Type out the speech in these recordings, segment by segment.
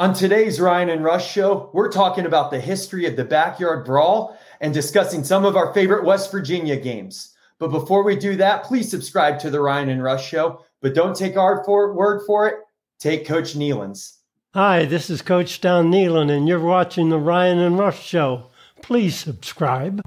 On today's Ryan and Rush show, we're talking about the history of the backyard brawl and discussing some of our favorite West Virginia games. But before we do that, please subscribe to the Ryan and Rush show. But don't take our for, word for it, take Coach Nehlen's. Hi, this is Coach Don Nehlen, and you're watching the Ryan and Rush show. Please subscribe.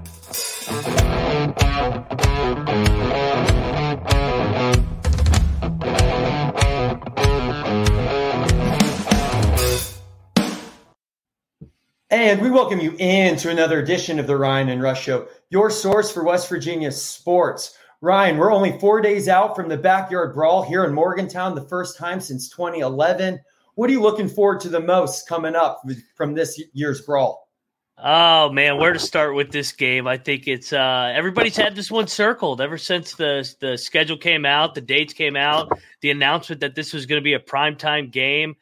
And we welcome you into another edition of the Ryan and Rush Show, your source for West Virginia sports. Ryan, we're only four days out from the backyard brawl here in Morgantown, the first time since 2011. What are you looking forward to the most coming up from this year's brawl? Oh man, where to start with this game? I think it's uh, everybody's had this one circled ever since the the schedule came out, the dates came out, the announcement that this was going to be a primetime game.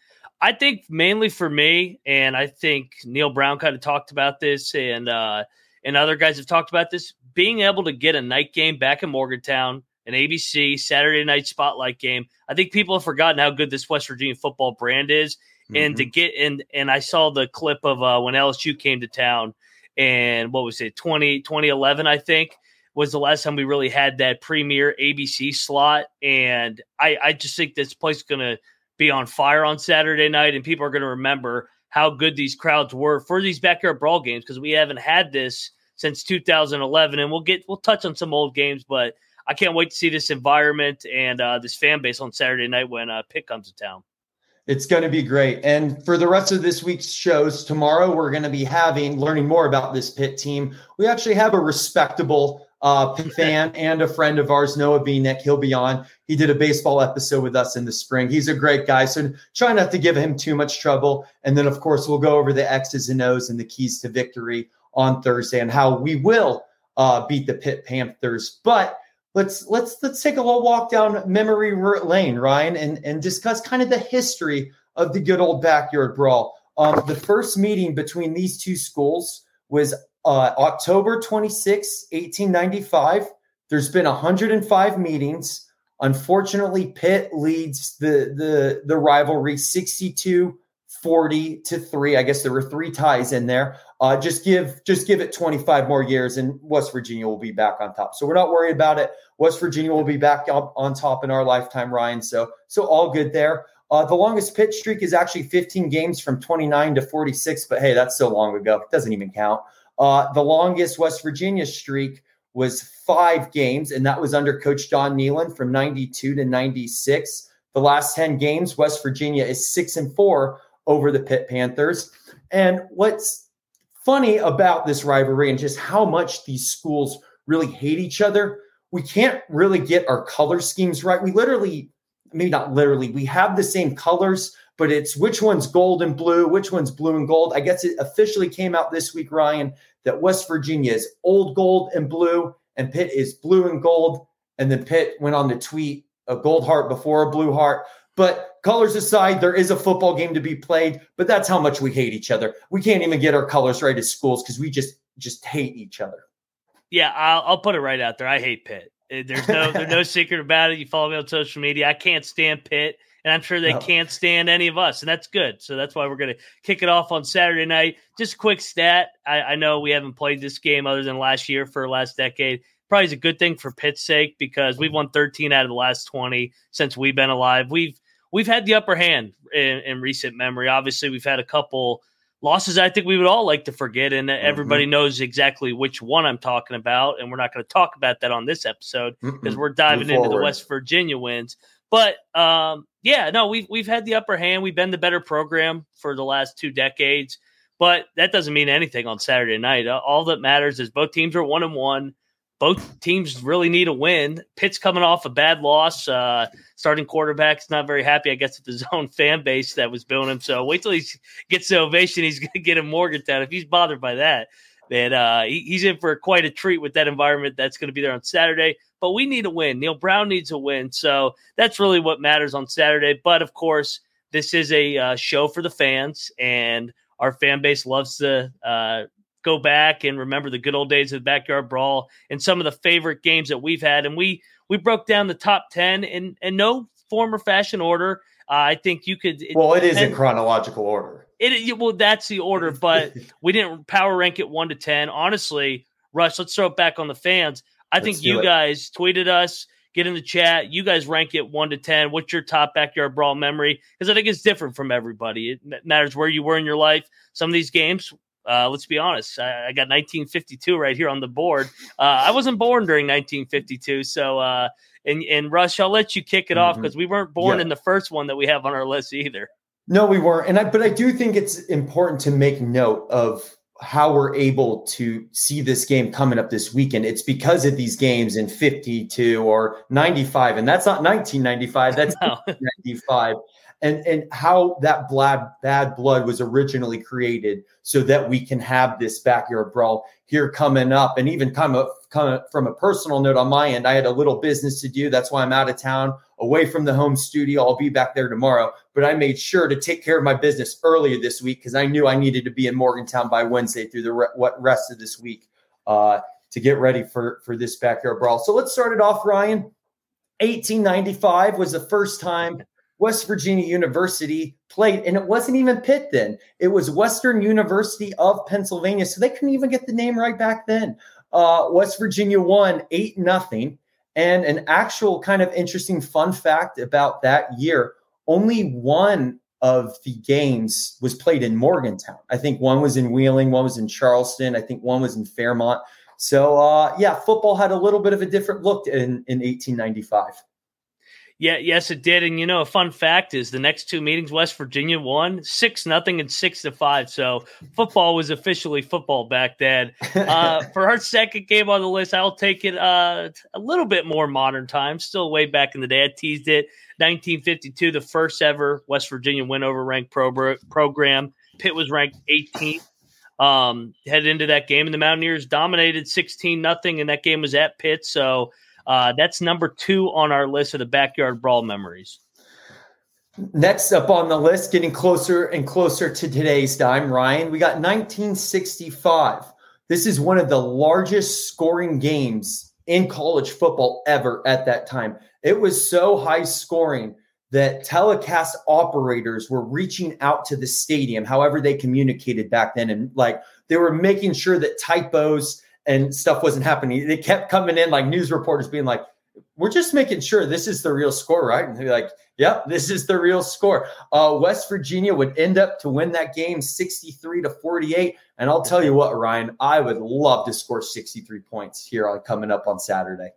I think mainly for me, and I think Neal Brown kind of talked about this, and uh, and other guys have talked about this. Being able to get a night game back in Morgantown, an ABC Saturday night spotlight game. I think people have forgotten how good this West Virginia football brand is, mm-hmm. and to mm-hmm. get and and I saw the clip of uh, when LSU came to town, and what was it 20, 2011, I think was the last time we really had that premier ABC slot, and I I just think this place is going to be on fire on Saturday night, and people are going to remember how good these crowds were for these backyard brawl games because we haven't had this since 2011. And we'll get we'll touch on some old games, but I can't wait to see this environment and uh, this fan base on Saturday night when uh, Pitt comes to town. It's going to be great. And for the rest of this week's shows, tomorrow we're going to be having learning more about this Pitt team. We actually have a respectable uh, fan and a friend of ours, Noah Beanick. He'll be on. He did a baseball episode with us in the spring. He's a great guy. So try not to give him too much trouble. And then, of course, we'll go over the X's and O's and the keys to victory on Thursday and how we will uh, beat the Pitt Panthers. But let's let's let's take a little walk down memory lane, Ryan, and and discuss kind of the history of the good old backyard brawl. Um, the first meeting between these two schools was uh, October 26, 1895. There's been 105 meetings. Unfortunately, Pitt leads the the the rivalry 62 40 to 3. I guess there were three ties in there. Uh, just give just give it 25 more years and West Virginia will be back on top. So we're not worried about it. West Virginia will be back up on top in our lifetime, Ryan. So so all good there. Uh, the longest Pitt's streak is actually 15 games from 29 to 46, but hey, that's so long ago. It doesn't even count. Uh, the longest West Virginia streak was five games, and that was under Coach Don Nehlen from 92 to 96. The last 10 games, West Virginia is six and four over the Pitt Panthers. And what's funny about this rivalry and just how much these schools really hate each other, we can't really get our color schemes right. We literally, maybe not literally, we have the same colors, but it's which one's gold and blue, which one's blue and gold. I guess it officially came out this week, Ryan, that West Virginia is old gold and blue, and Pitt is blue and gold. And then Pitt went on to tweet a gold heart before a blue heart. But colors aside, there is a football game to be played, but that's how much we hate each other. We can't even get our colors right as schools because we just just hate each other. Yeah, I'll, I'll put it right out there. I hate Pitt. Uh, there's no there's no secret about it. You follow me on social media. I can't stand Pitt and I'm sure they no. can't stand any of us, and that's good. So that's why we're going to kick it off on Saturday night. Just a quick stat: I, I, know we haven't played this game other than last year for last decade. Probably is a good thing for Pitt's sake because we've won 13 out of the last 20 since we've been alive. We've we've had the upper hand in, in recent memory. Obviously, we've had a couple losses I think we would all like to forget, and mm-hmm. everybody knows exactly which one I'm talking about. And we're not going to talk about that on this episode because we're diving into the West Virginia wins. But um, yeah, no, we've we've had the upper hand. We've been the better program for the last two decades, but that doesn't mean anything on Saturday night. All that matters is both teams are one and one. Both teams really need a win. Pitt's coming off a bad loss. Uh, starting quarterback's not very happy, I guess, with his own fan base that was booing him. So wait till he gets the ovation he's going to get in Morgantown. If he's bothered by that, then uh, he, he's in for quite a treat with that environment that's going to be there on Saturday but we need a win. Neal Brown needs a win. So that's really what matters on Saturday. But of course, this is a uh, show for the fans, and our fan base loves to go back and remember the good old days of the backyard brawl and some of the favorite games that we've had. And we we broke down the top ten in in no form or fashion order. Uh, I think you could. It, well, it is in chronological order. It well, that's the order, but we didn't power rank it one to ten. Honestly, Rush, let's throw it back on the fans. I let's think you it. guys tweeted us, get in the chat. You guys rank it one to ten. What's your top backyard brawl memory? Because I think it's different from everybody. It matters where you were in your life. Some of these games, uh, let's be honest. I, I, got 1952 right here on the board. Uh, I wasn't born during 1952, so uh, and and Rush, I'll let you kick it mm-hmm. off because we weren't born yeah. in the first one that we have on our list either. No, we weren't. And I, but I do think it's important to make note of how we're able to see this game coming up this weekend. It's because of these games in 52 or 95. And that's not 1995, that's no. 95. And, and how that bad, bad blood was originally created so that we can have this backyard brawl here coming up. And even come up, come from a personal note on my end, I had a little business to do. That's why I'm out of town away from the home studio. I'll be back there tomorrow, but I made sure to take care of my business earlier this week because I knew I needed to be in Morgantown by Wednesday through the re- what rest of this week uh, to get ready for for this backyard brawl. So let's start it off, Ryan. 1895 was the first time West Virginia University played, and it wasn't even Pitt then. It was Western University of Pennsylvania, so they couldn't even get the name right back then. Uh, West Virginia won eight nothing. And an actual kind of interesting fun fact about that year only one of the games was played in Morgantown. I think one was in Wheeling, one was in Charleston, I think one was in Fairmont. So, uh, yeah, football had a little bit of a different look in, in 1895. Yeah, yes, it did. And you know, a fun fact is the next two meetings, West Virginia won six nothing and six to five. So football was officially football back then. Uh, for our second game on the list, I'll take it uh, a little bit more modern time, still way back in the day. I teased it. 1952, the first ever West Virginia win over ranked pro- program. Pitt was ranked 18th. Um, headed into that game, and the Mountaineers dominated 16 nothing, and that game was at Pitt. So uh, that's number two on our list of the backyard brawl memories. Next up on the list, getting closer and closer to today's time, Ryan, we got 1965. This is one of the largest scoring games in college football ever at that time. It was so high scoring that telecast operators were reaching out to the stadium, however they communicated back then, and like they were making sure that typos and stuff wasn't happening. They kept coming in like news reporters being like, we're just making sure this is the real score, right? And they're like, yep, this is the real score. Uh, West Virginia would end up to win that game 63 to 48. And I'll tell you what, Ryan, I would love to score 63 points here on coming up on Saturday.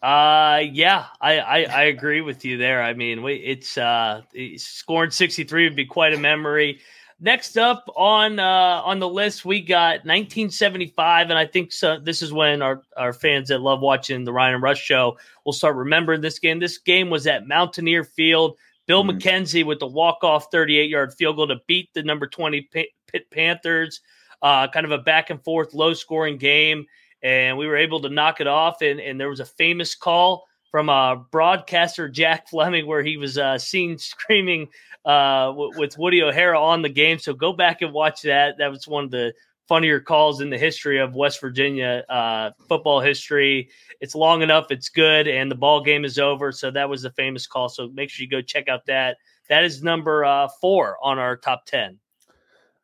Uh, yeah, I, I, I agree with you there. I mean, it's uh, scoring 63 would be quite a memory. Next up on uh, on the list, we got 1975, and I think so, this is when our, our fans that love watching the Ryan and Rush show will start remembering this game. This game was at Mountaineer Field. Bill mm-hmm. McKenzie with the walk off 38 yard field goal to beat the number 20 Pitt Panthers. Uh, kind of a back and forth, low scoring game, and we were able to knock it off. And, and there was a famous call from uh, broadcaster Jack Fleming where he was uh, seen screaming uh, w- with Woody O'Hara on the game. So go back and watch that. That was one of the funnier calls in the history of West Virginia uh, football history. It's long enough, it's good, and the ball game is over. So that was the famous call. So make sure you go check out that. That is number uh, four on our top 10.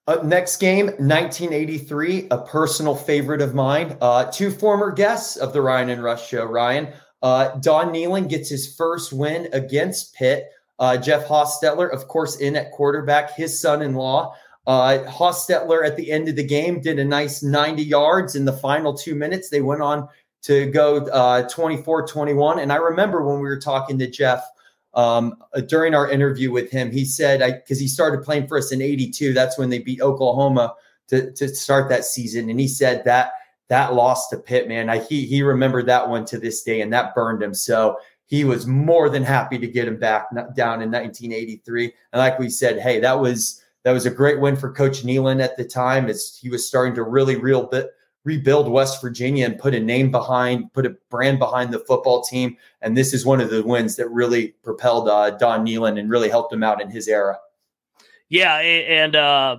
Uh, next game, 1983, a personal favorite of mine. Uh, two former guests of the Ryan and Rush show. Ryan, uh, Don Nehlen gets his first win against Pitt. Uh, Jeff Hostetler, of course, in at quarterback, his son in law. Uh, Hostetler at the end of the game did a nice 90 yards in the final two minutes. They went on to go uh, 24 uh, 21. And I remember when we were talking to Jeff um, uh, during our interview with him, he said, because he started playing for us in 82, that's when they beat Oklahoma to, to start that season. And he said that that loss to Pitt, man, I, he, he remembered that one to this day and that burned him. So he was more than happy to get him back down in 1983. And like we said, hey, that was that was a great win for Coach Nehlen at the time as he was starting to really real bit rebuild West Virginia and put a name behind, put a brand behind the football team. And this is one of the wins that really propelled uh, Don Nehlen and really helped him out in his era. Yeah, and uh,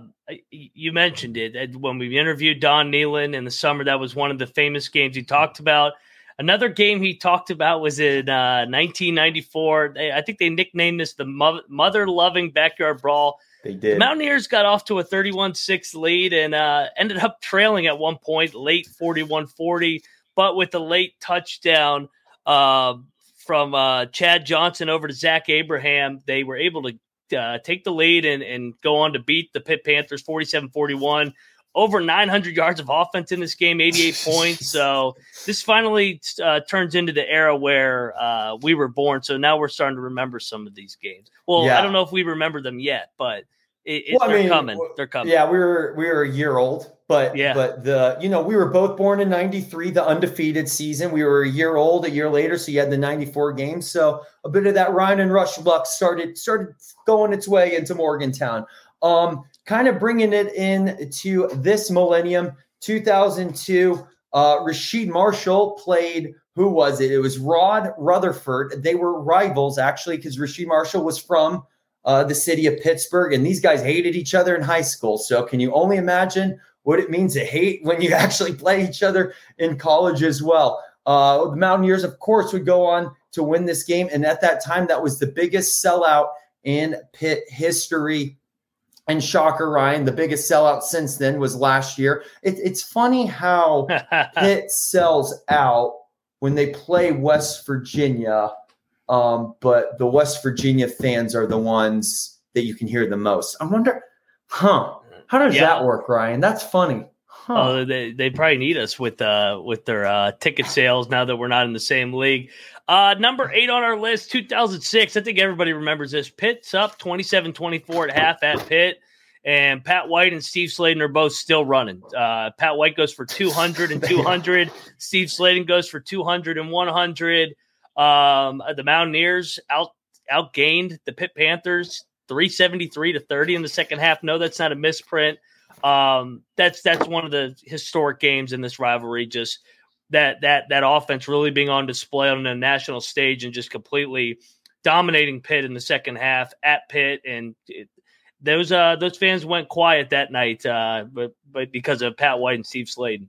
you mentioned it when we interviewed Don Nehlen in the summer. That was one of the famous games he talked about. Another game he talked about was in uh, 1994. I think they nicknamed this the mother loving backyard brawl. They did. The Mountaineers got off to a 31 6 lead and uh, ended up trailing at one point, late 41 40. But with a late touchdown uh, from uh, Chad Johnson over to Zach Abraham, they were able to uh, take the lead and, and go on to beat the Pitt Panthers 47 41 over 900 yards of offense in this game, 88 points. So this finally uh, turns into the era where uh, we were born. So now we're starting to remember some of these games. Well, yeah. I don't know if we remember them yet, but it, it, well, they're mean, coming. They're coming. Yeah, we were we were a year old, but yeah. but the you know we were both born in '93, the undefeated season. We were a year old a year later, so you had the '94 games. So a bit of that Ryan and Rush luck started started going its way into Morgantown. Um, kind of bringing it in to this millennium, 2002. Uh, Rasheed Marshall played. Who was it? It was Rod Rutherford. They were rivals actually, because Rasheed Marshall was from uh, the city of Pittsburgh, and these guys hated each other in high school. So, can you only imagine what it means to hate when you actually play each other in college as well? Uh, the Mountaineers, of course, would go on to win this game, and at that time, that was the biggest sellout in Pitt history. And shocker, Ryan, the biggest sellout since then was last year. It, it's funny how Pitt sells out when they play West Virginia, um, but the West Virginia fans are the ones that you can hear the most. I wonder, huh? How does yeah. that work, Ryan? That's funny. Huh. Oh, they, they probably need us with uh with their uh, ticket sales now that we're not in the same league. Uh, number eight on our list, 2006. I think everybody remembers this. Pitt's up 27 24 at half at Pitt. And Pat White and Steve Slaton are both still running. Uh, Pat White goes for 200 and 200. Steve Slaton goes for 200 and 100. Um, the Mountaineers out outgained the Pitt Panthers 373 to 30 in the second half. No, that's not a misprint. Um, that's that's one of the historic games in this rivalry. Just that that that offense really being on display on the national stage and just completely dominating Pitt in the second half at Pitt, and it, those uh those fans went quiet that night, uh, but but because of Pat White and Steve Slaton.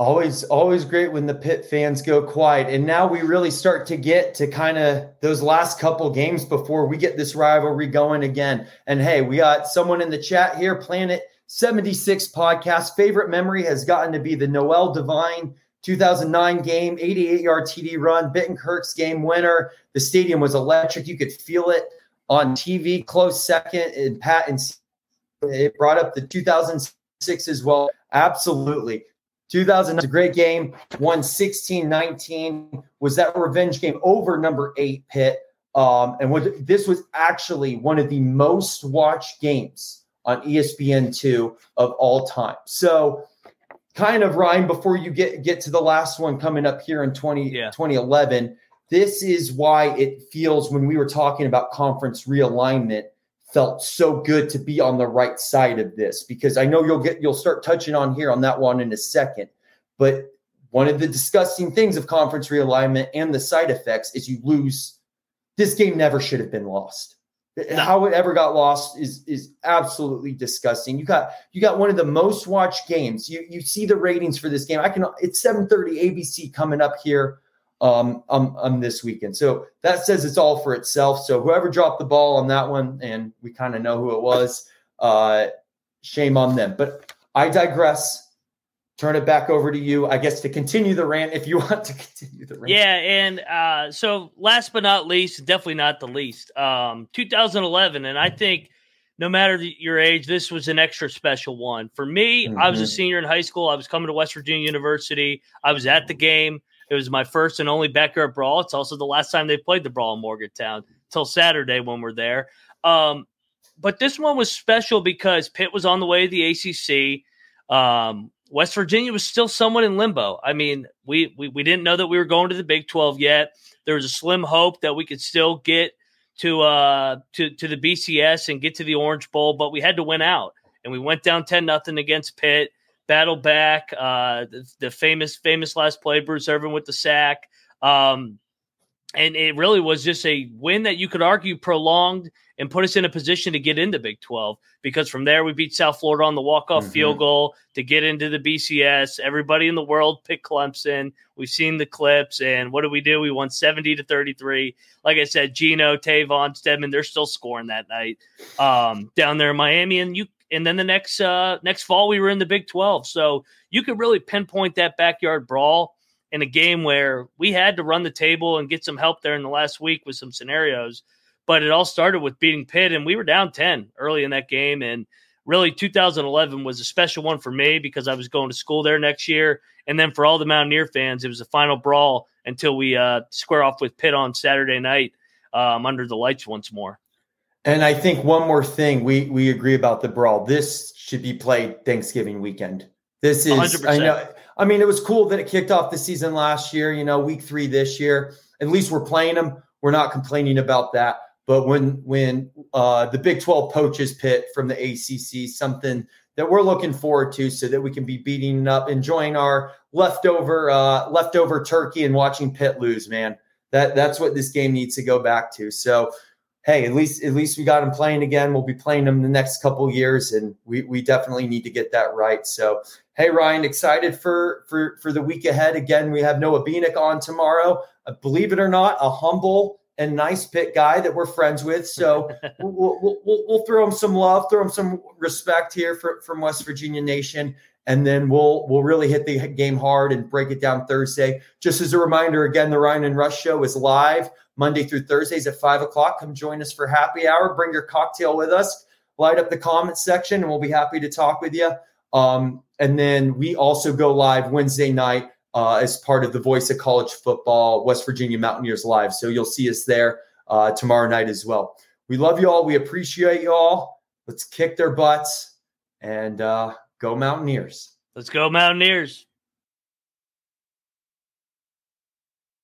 Always, always great when the Pitt fans go quiet. And now we really start to get to kind of those last couple games before we get this rivalry going again. And hey, we got someone in the chat here, Planet 76 podcast. Favorite memory has gotten to be the Noel Devine 2009 game, 88 yard TD run, Bitten Bitancurt's game winner. The stadium was electric. You could feel it on TV. Close second, and Pat and it brought up the 2006 as well. Absolutely. 2000 was a great game. Won 16 19. Was that revenge game over number eight Pitt? Um, and what, this was actually one of the most watched games on ESPN2 of all time. So, kind of Ryan, before you get get to the last one coming up here in 20, yeah. 2011, this is why it feels when we were talking about conference realignment felt so good to be on the right side of this because I know you'll get you'll start touching on here on that one in a second. But one of the disgusting things of conference realignment and the side effects is you lose this game never should have been lost. How it ever got lost is is absolutely disgusting. You got you got one of the most watched games. You you see the ratings for this game. I can it's 7:30 ABC coming up here um, um um this weekend. So that says it's all for itself. So whoever dropped the ball on that one, and we kind of know who it was, uh, shame on them. But I digress turn it back over to you, I guess, to continue the rant if you want to continue the rant. Yeah, and uh, so last but not least, definitely not the least, um, 2011, and I think no matter the, your age, this was an extra special one for me. Mm-hmm. I was a mm-hmm. senior in high school. I was coming to West Virginia University. I was at the game. It was my first and only backyard brawl. It's also the last time they played the brawl in Morgantown till Saturday when we're there. Um, but this one was special because Pitt was on the way to the ACC. Um, West Virginia was still somewhat in limbo. I mean, we, we we didn't know that we were going to the Big 12 yet. There was a slim hope that we could still get to uh to to the BCS and get to the Orange Bowl, but we had to win out. And we went down 10 nothing against Pitt, battle back, uh the, the, famous famous last play Bruce Irvin with the sack. Um and it really was just a win that you could argue prolonged and put us in a position to get into Big 12 because from there we beat South Florida on the walk-off mm-hmm. field goal to get into the BCS. Everybody in the world picked Clemson. We've seen the clips and what did we do? We won 70 to 33. Like I said, Geno, Tavon, Stedman, they're still scoring that night um, down there in Miami and you and then the next uh, next fall we were in the Big 12. So you could really pinpoint that backyard brawl in a game where we had to run the table and get some help there in the last week with some scenarios. But it all started with beating Pitt, and we were down 10 early in that game. And really, 2011 was a special one for me because I was going to school there next year. And then for all the Mountaineer fans, it was a final brawl until we uh, square off with Pitt on Saturday night um, under the lights once more. And I think one more thing we we agree about the brawl. This should be played Thanksgiving weekend. This is 100%. I know I mean, it was cool that it kicked off the season last year, you know, week three this year. At least we're playing them. We're not complaining about that. But when when uh, the Big 12 poaches Pitt from the ACC, something that we're looking forward to, so that we can be beating up, enjoying our leftover uh, leftover turkey and watching Pitt lose. Man, that that's what this game needs to go back to. So, hey, at least at least we got him playing again. We'll be playing him the next couple years, and we we definitely need to get that right. So, Hey Ryan, excited for for for the week ahead. Again, we have Noah Beanick on tomorrow. Uh, believe it or not, a humble and nice Pitt guy that we're friends with. So we'll, we'll, we'll, we'll, throw him some love, throw him some respect here for, from West Virginia Nation, and then we'll we'll really hit the game hard and break it down Thursday. Just as a reminder, again, the Ryan and Rush show is live Monday through Thursdays at five o'clock. Come join us for happy hour. Bring your cocktail with us. Light up the comment section, and we'll be happy to talk with you. Um, and then we also go live Wednesday night uh, as part of the Voice of College Football, West Virginia Mountaineers Live. So you'll see us there uh, tomorrow night as well. We love you all. We appreciate you all. Let's kick their butts and uh, go Mountaineers. Let's go Mountaineers.